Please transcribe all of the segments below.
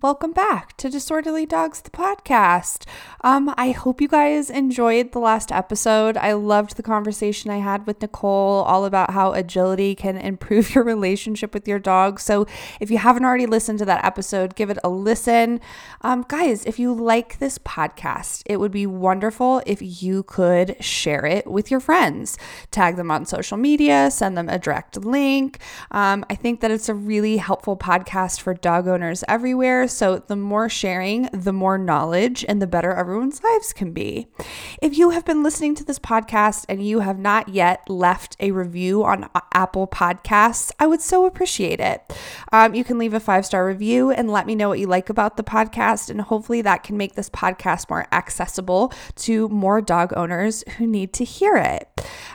welcome back to Disorderly Dogs, the podcast. Um, I hope you guys enjoyed the last episode. I loved the conversation I had with Nicole all about how agility can improve your relationship with your dog. So, if you haven't already listened to that episode, give it a listen. Um, guys, if you like this podcast, it would be wonderful if you could share it with your friends, tag them on social media, send them a direct link. Um, I think that it's a really helpful podcast for dog owners owners everywhere. So the more sharing, the more knowledge, and the better everyone's lives can be. If you have been listening to this podcast and you have not yet left a review on Apple Podcasts, I would so appreciate it. Um, you can leave a five star review and let me know what you like about the podcast, and hopefully that can make this podcast more accessible to more dog owners who need to hear it.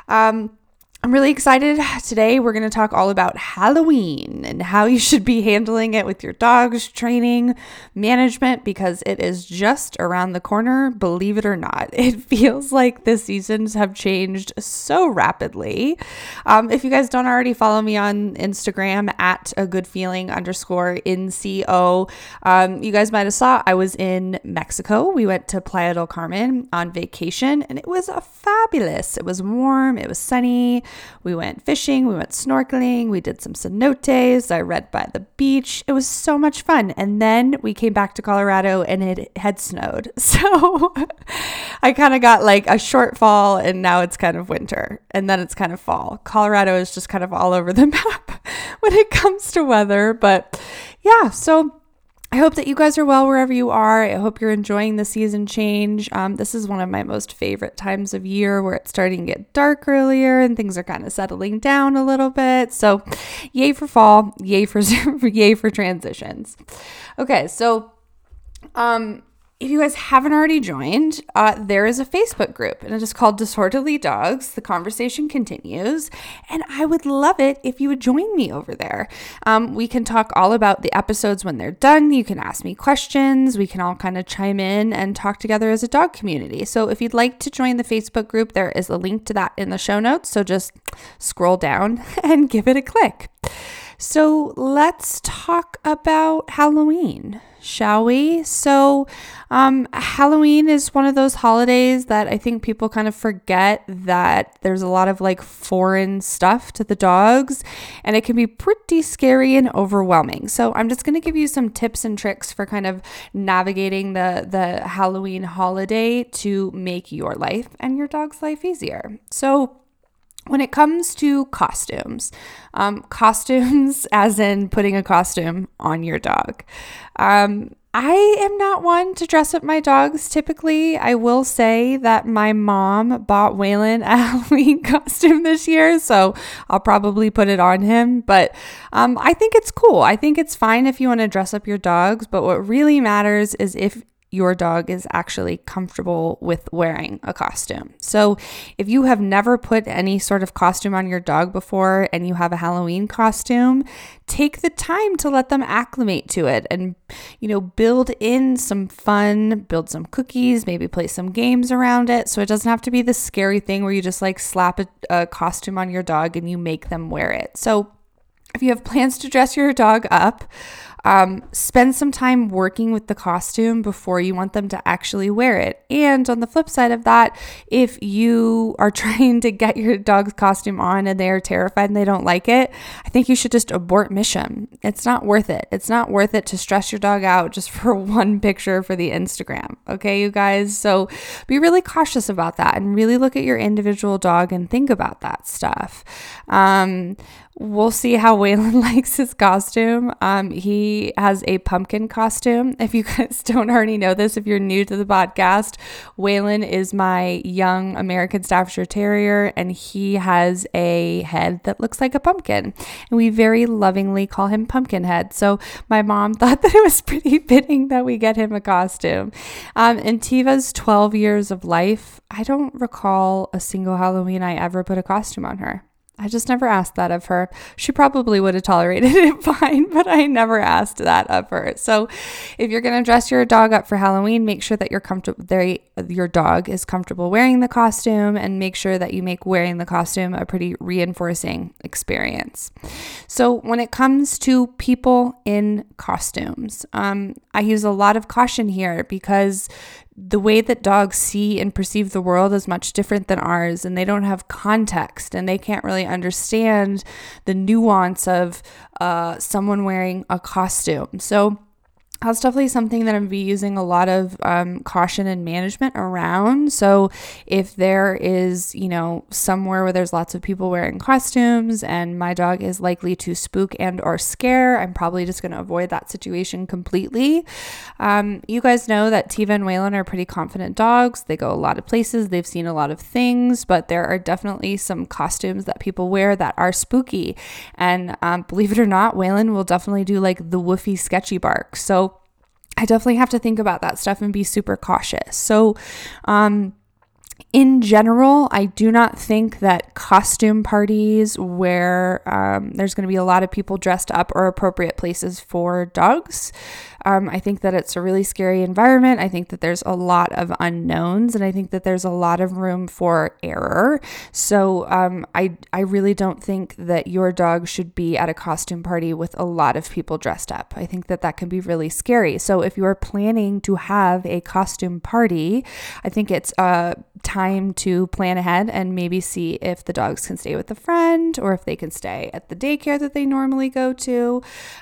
Um, I'm really excited. Today, we're going to talk all about Halloween and how you should be handling it with your dog's training management because it is just around the corner, believe it or not. It feels like the seasons have changed so rapidly. Um, if you guys don't already follow me on Instagram at a good feeling underscore NCO, um, you guys might have saw I was in Mexico. We went to Playa del Carmen on vacation and it was fabulous. It was warm, it was sunny. We went fishing, we went snorkeling, we did some cenotes, I read by the beach. It was so much fun. And then we came back to Colorado and it had snowed. So I kind of got like a short fall and now it's kind of winter and then it's kind of fall. Colorado is just kind of all over the map when it comes to weather. But yeah, so I hope that you guys are well wherever you are. I hope you're enjoying the season change. Um, this is one of my most favorite times of year where it's starting to get dark earlier and things are kind of settling down a little bit. So, yay for fall, yay for yay for transitions. Okay, so um if you guys haven't already joined, uh, there is a Facebook group and it is called Disorderly Dogs. The conversation continues, and I would love it if you would join me over there. Um, we can talk all about the episodes when they're done. You can ask me questions. We can all kind of chime in and talk together as a dog community. So if you'd like to join the Facebook group, there is a link to that in the show notes. So just scroll down and give it a click. So let's talk about Halloween shall we? So, um, Halloween is one of those holidays that I think people kind of forget that there's a lot of like foreign stuff to the dogs, and it can be pretty scary and overwhelming. So, I'm just going to give you some tips and tricks for kind of navigating the the Halloween holiday to make your life and your dog's life easier. So, when it comes to costumes, um, costumes as in putting a costume on your dog. Um, I am not one to dress up my dogs typically. I will say that my mom bought Waylon a Halloween costume this year, so I'll probably put it on him. But um, I think it's cool. I think it's fine if you want to dress up your dogs, but what really matters is if your dog is actually comfortable with wearing a costume. So, if you have never put any sort of costume on your dog before and you have a Halloween costume, take the time to let them acclimate to it and, you know, build in some fun, build some cookies, maybe play some games around it. So, it doesn't have to be the scary thing where you just like slap a, a costume on your dog and you make them wear it. So, if you have plans to dress your dog up, um, spend some time working with the costume before you want them to actually wear it. And on the flip side of that, if you are trying to get your dog's costume on and they are terrified and they don't like it, I think you should just abort mission. It's not worth it. It's not worth it to stress your dog out just for one picture for the Instagram. Okay, you guys? So be really cautious about that and really look at your individual dog and think about that stuff. Um, We'll see how Waylon likes his costume. Um, he has a pumpkin costume. If you guys don't already know this, if you're new to the podcast, Waylon is my young American Staffordshire Terrier, and he has a head that looks like a pumpkin. And we very lovingly call him Pumpkinhead. So my mom thought that it was pretty fitting that we get him a costume. Um, in Tiva's 12 years of life, I don't recall a single Halloween I ever put a costume on her. I just never asked that of her. She probably would have tolerated it fine, but I never asked that of her. So, if you're going to dress your dog up for Halloween, make sure that you're comfortable your dog is comfortable wearing the costume and make sure that you make wearing the costume a pretty reinforcing experience. So, when it comes to people in costumes, um, I use a lot of caution here because the way that dogs see and perceive the world is much different than ours, and they don't have context and they can't really understand the nuance of uh, someone wearing a costume. So, that's definitely something that I'm be using a lot of um, caution and management around. So if there is, you know, somewhere where there's lots of people wearing costumes and my dog is likely to spook and or scare, I'm probably just going to avoid that situation completely. Um, you guys know that Tiva and Waylon are pretty confident dogs. They go a lot of places. They've seen a lot of things, but there are definitely some costumes that people wear that are spooky. And um, believe it or not, Waylon will definitely do like the woofy sketchy bark. So I definitely have to think about that stuff and be super cautious. So, um, in general, I do not think that costume parties where um, there's going to be a lot of people dressed up are appropriate places for dogs. Um, I think that it's a really scary environment. I think that there's a lot of unknowns, and I think that there's a lot of room for error. So um, I I really don't think that your dog should be at a costume party with a lot of people dressed up. I think that that can be really scary. So if you are planning to have a costume party, I think it's uh, time to plan ahead and maybe see if the dogs can stay with a friend or if they can stay at the daycare that they normally go to.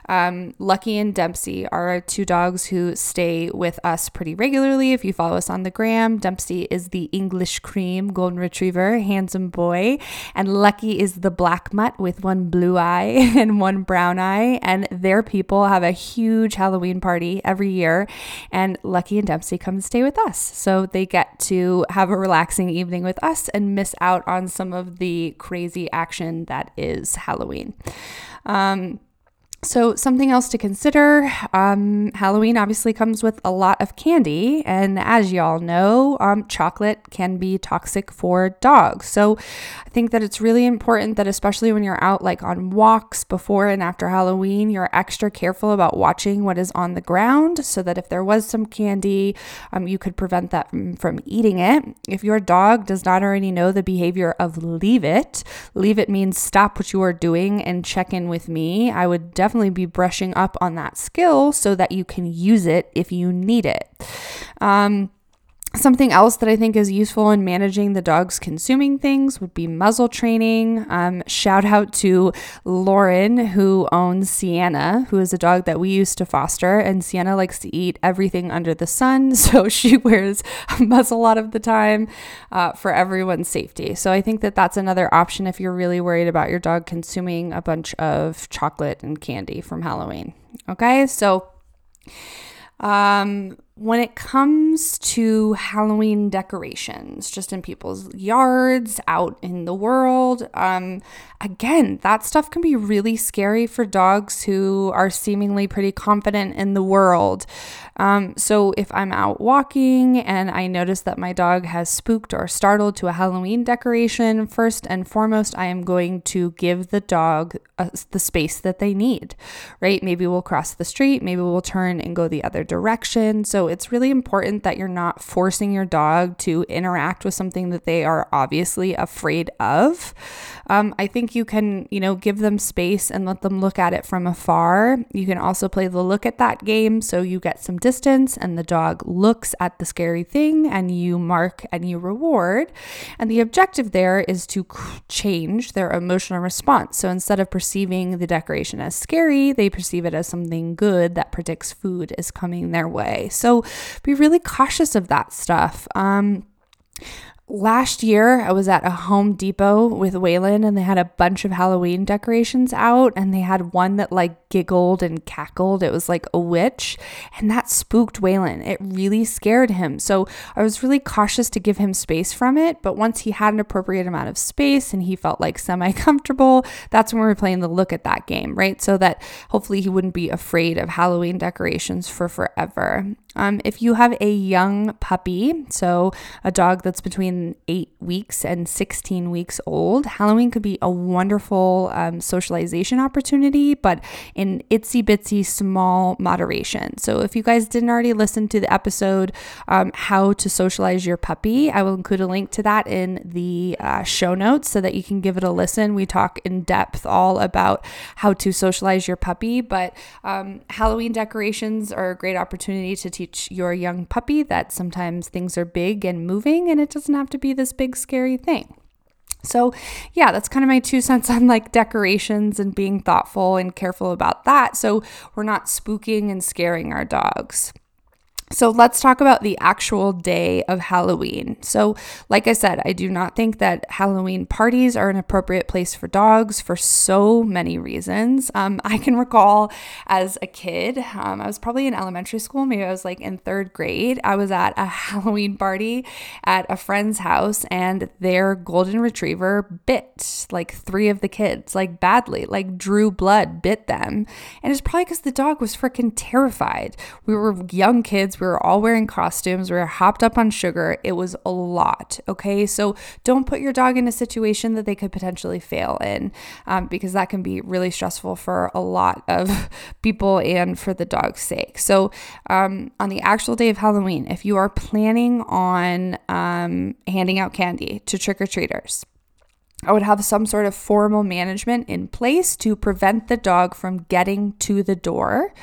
Um, Lucky and Dempsey are two dogs who stay with us pretty regularly. If you follow us on the gram, Dempsey is the English cream golden retriever, handsome boy, and Lucky is the black mutt with one blue eye and one brown eye. And their people have a huge Halloween party every year, and Lucky and Dempsey come and stay with us. So they get to have a relaxing evening with us and miss out on some of the crazy action that is Halloween. Um, so, something else to consider um, Halloween obviously comes with a lot of candy. And as y'all know, um, chocolate can be toxic for dogs. So, I think that it's really important that, especially when you're out like on walks before and after Halloween, you're extra careful about watching what is on the ground so that if there was some candy, um, you could prevent that from, from eating it. If your dog does not already know the behavior of leave it, leave it means stop what you are doing and check in with me. I would definitely definitely be brushing up on that skill so that you can use it if you need it. Um, Something else that I think is useful in managing the dog's consuming things would be muzzle training. Um, shout out to Lauren, who owns Sienna, who is a dog that we used to foster. And Sienna likes to eat everything under the sun. So she wears a muzzle a lot of the time uh, for everyone's safety. So I think that that's another option if you're really worried about your dog consuming a bunch of chocolate and candy from Halloween. Okay, so. Um, when it comes to Halloween decorations, just in people's yards, out in the world, um, again, that stuff can be really scary for dogs who are seemingly pretty confident in the world. Um, so if I'm out walking and I notice that my dog has spooked or startled to a Halloween decoration, first and foremost, I am going to give the dog a, the space that they need, right? Maybe we'll cross the street, maybe we'll turn and go the other direction. So it's really important that you're not forcing your dog to interact with something that they are obviously afraid of. Um, I think you can, you know, give them space and let them look at it from afar. You can also play the look at that game so you get some distance and the dog looks at the scary thing and you mark and you reward. And the objective there is to change their emotional response. So instead of perceiving the decoration as scary, they perceive it as something good that predicts food is coming their way. So be really cautious of that stuff. Um, last year I was at a Home Depot with Waylon and they had a bunch of Halloween decorations out and they had one that like giggled and cackled. It was like a witch and that spooked Waylon. It really scared him. So I was really cautious to give him space from it, but once he had an appropriate amount of space and he felt like semi comfortable, that's when we were playing the look at that game, right? So that hopefully he wouldn't be afraid of Halloween decorations for forever. Um, if you have a young puppy, so a dog that's between eight weeks and 16 weeks old, Halloween could be a wonderful um, socialization opportunity, but in itsy bitsy small moderation. So if you guys didn't already listen to the episode, um, How to Socialize Your Puppy, I will include a link to that in the uh, show notes so that you can give it a listen. We talk in depth all about how to socialize your puppy, but um, Halloween decorations are a great opportunity to teach your young puppy that sometimes things are big and moving and it doesn't have to be this big scary thing. So, yeah, that's kind of my two cents on like decorations and being thoughtful and careful about that. So, we're not spooking and scaring our dogs. So let's talk about the actual day of Halloween. So, like I said, I do not think that Halloween parties are an appropriate place for dogs for so many reasons. Um, I can recall as a kid, um, I was probably in elementary school, maybe I was like in third grade. I was at a Halloween party at a friend's house, and their golden retriever bit like three of the kids, like badly, like drew blood, bit them. And it's probably because the dog was freaking terrified. We were young kids we were all wearing costumes. We were hopped up on sugar. It was a lot. Okay. So don't put your dog in a situation that they could potentially fail in um, because that can be really stressful for a lot of people and for the dog's sake. So um, on the actual day of Halloween, if you are planning on um, handing out candy to trick or treaters, I would have some sort of formal management in place to prevent the dog from getting to the door.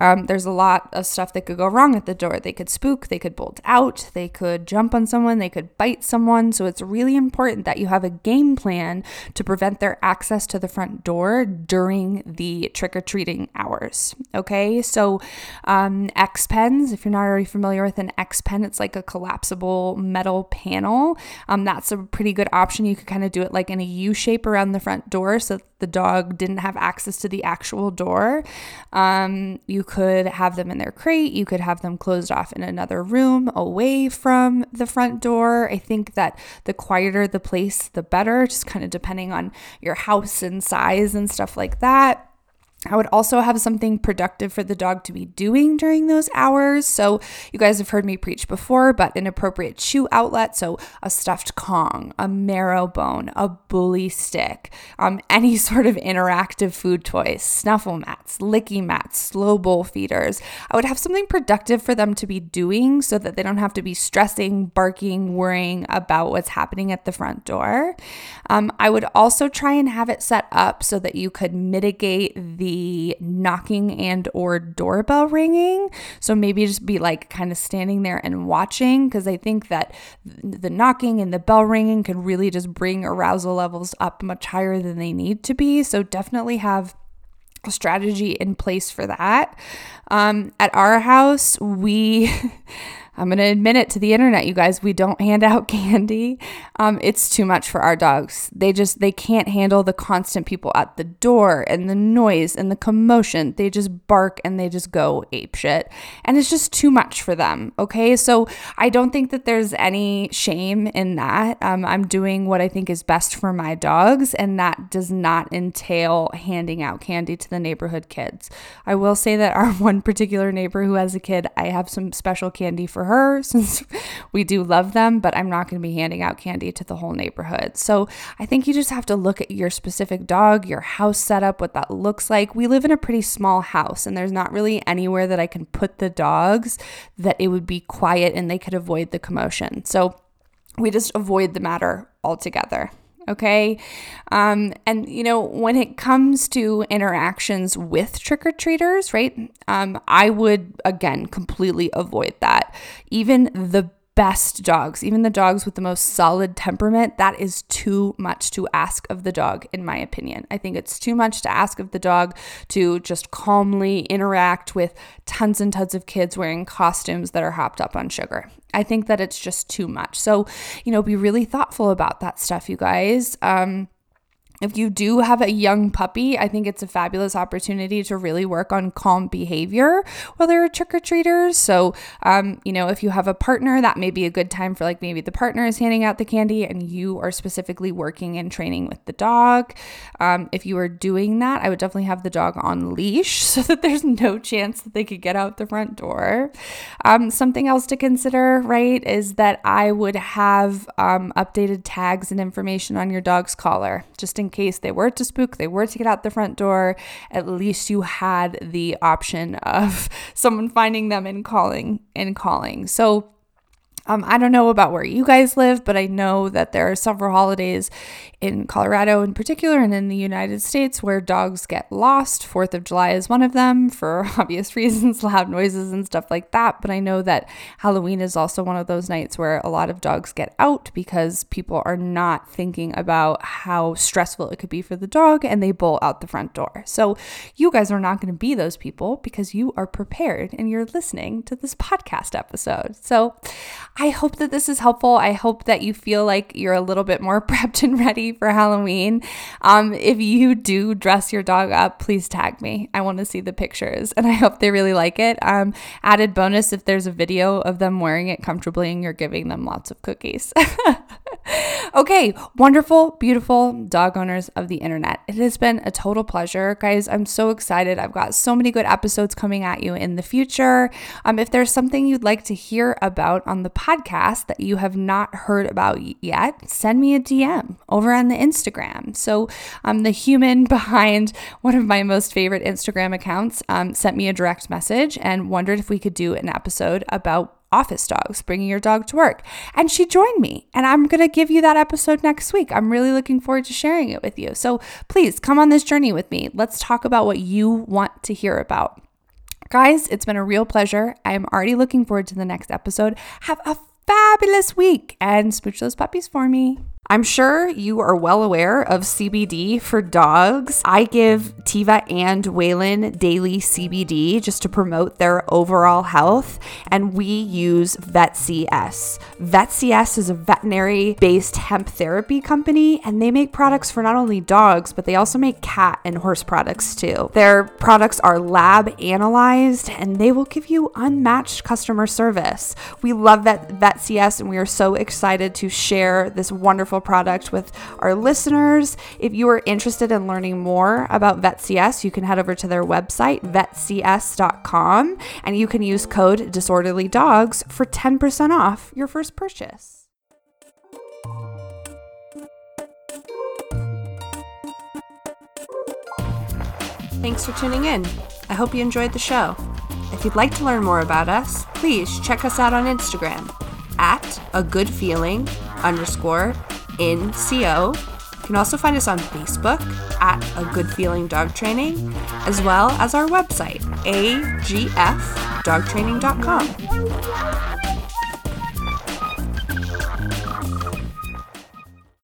Um, there's a lot of stuff that could go wrong at the door. They could spook, they could bolt out, they could jump on someone, they could bite someone. So it's really important that you have a game plan to prevent their access to the front door during the trick or treating hours. Okay, so um, X pens, if you're not already familiar with an X pen, it's like a collapsible metal panel. Um, that's a pretty good option. You could kind of do it like in a U shape around the front door so the dog didn't have access to the actual door. Um, you could have them in their crate, you could have them closed off in another room away from the front door. I think that the quieter the place, the better, just kind of depending on your house and size and stuff like that. I would also have something productive for the dog to be doing during those hours. So, you guys have heard me preach before, but an appropriate chew outlet. So, a stuffed Kong, a marrow bone, a bully stick, um, any sort of interactive food toys, snuffle mats, licky mats, slow bowl feeders. I would have something productive for them to be doing so that they don't have to be stressing, barking, worrying about what's happening at the front door. Um, I would also try and have it set up so that you could mitigate the knocking and or doorbell ringing. So maybe just be like kind of standing there and watching because I think that the knocking and the bell ringing can really just bring arousal levels up much higher than they need to be. So definitely have a strategy in place for that. Um, at our house, we I'm going to admit it to the internet, you guys. We don't hand out candy. Um, it's too much for our dogs. They just they can't handle the constant people at the door and the noise and the commotion. They just bark and they just go ape shit, and it's just too much for them. Okay, so I don't think that there's any shame in that. Um, I'm doing what I think is best for my dogs, and that does not entail handing out candy to the neighborhood kids. I will say that our one particular neighbor who has a kid, I have some special candy for her since we do love them, but I'm not going to be handing out candy to the whole neighborhood. So I think you just have to look at your specific dog, your house setup, what that looks like. We live in a pretty small house, and there's not really anywhere that I can put the dogs that it would be quiet and they could avoid the commotion. So we just avoid the matter altogether okay? Um, and, you know, when it comes to interactions with trick or treaters, right, um, I would, again, completely avoid that. Even the best dogs, even the dogs with the most solid temperament, that is too much to ask of the dog, in my opinion. I think it's too much to ask of the dog to just calmly interact with tons and tons of kids wearing costumes that are hopped up on sugar. I think that it's just too much. So, you know, be really thoughtful about that stuff, you guys. Um, if you do have a young puppy, I think it's a fabulous opportunity to really work on calm behavior while they're trick or treaters. So, um, you know, if you have a partner, that may be a good time for like maybe the partner is handing out the candy and you are specifically working and training with the dog. Um, if you are doing that, I would definitely have the dog on leash so that there's no chance that they could get out the front door. Um, something else to consider, right, is that I would have um, updated tags and information on your dog's collar just in in case they were to spook, they were to get out the front door, at least you had the option of someone finding them and calling and calling. So um, I don't know about where you guys live, but I know that there are several holidays in Colorado in particular and in the United States where dogs get lost. Fourth of July is one of them for obvious reasons, loud noises and stuff like that. But I know that Halloween is also one of those nights where a lot of dogs get out because people are not thinking about how stressful it could be for the dog and they bolt out the front door. So you guys are not going to be those people because you are prepared and you're listening to this podcast episode. So I hope that this is helpful. I hope that you feel like you're a little bit more prepped and ready for Halloween. Um, if you do dress your dog up, please tag me. I want to see the pictures and I hope they really like it. Um, added bonus if there's a video of them wearing it comfortably and you're giving them lots of cookies. okay, wonderful, beautiful dog owners of the internet. It has been a total pleasure, guys. I'm so excited. I've got so many good episodes coming at you in the future. Um, if there's something you'd like to hear about on the podcast that you have not heard about yet, send me a DM over on the Instagram. So, um, the human behind one of my most favorite Instagram accounts um, sent me a direct message and wondered if we could do an episode about office dogs, bringing your dog to work. And she joined me, and I'm going to give you that episode next week. I'm really looking forward to sharing it with you. So please come on this journey with me. Let's talk about what you want to hear about. Guys, it's been a real pleasure. I am already looking forward to the next episode. Have a fabulous week and smooch those puppies for me. I'm sure you are well aware of CBD for dogs. I give Tiva and Waylon daily CBD just to promote their overall health, and we use VetCS. VetCS is a veterinary based hemp therapy company, and they make products for not only dogs, but they also make cat and horse products too. Their products are lab analyzed, and they will give you unmatched customer service. We love Vet- VetCS, and we are so excited to share this wonderful wonderful product with our listeners. If you are interested in learning more about VetCS, you can head over to their website, vetcs.com, and you can use code Disorderly Dogs for 10% off your first purchase. Thanks for tuning in. I hope you enjoyed the show. If you'd like to learn more about us, please check us out on Instagram at a good feeling underscore in CO. You can also find us on Facebook at A Good Feeling Dog Training, as well as our website, agfdogtraining.com.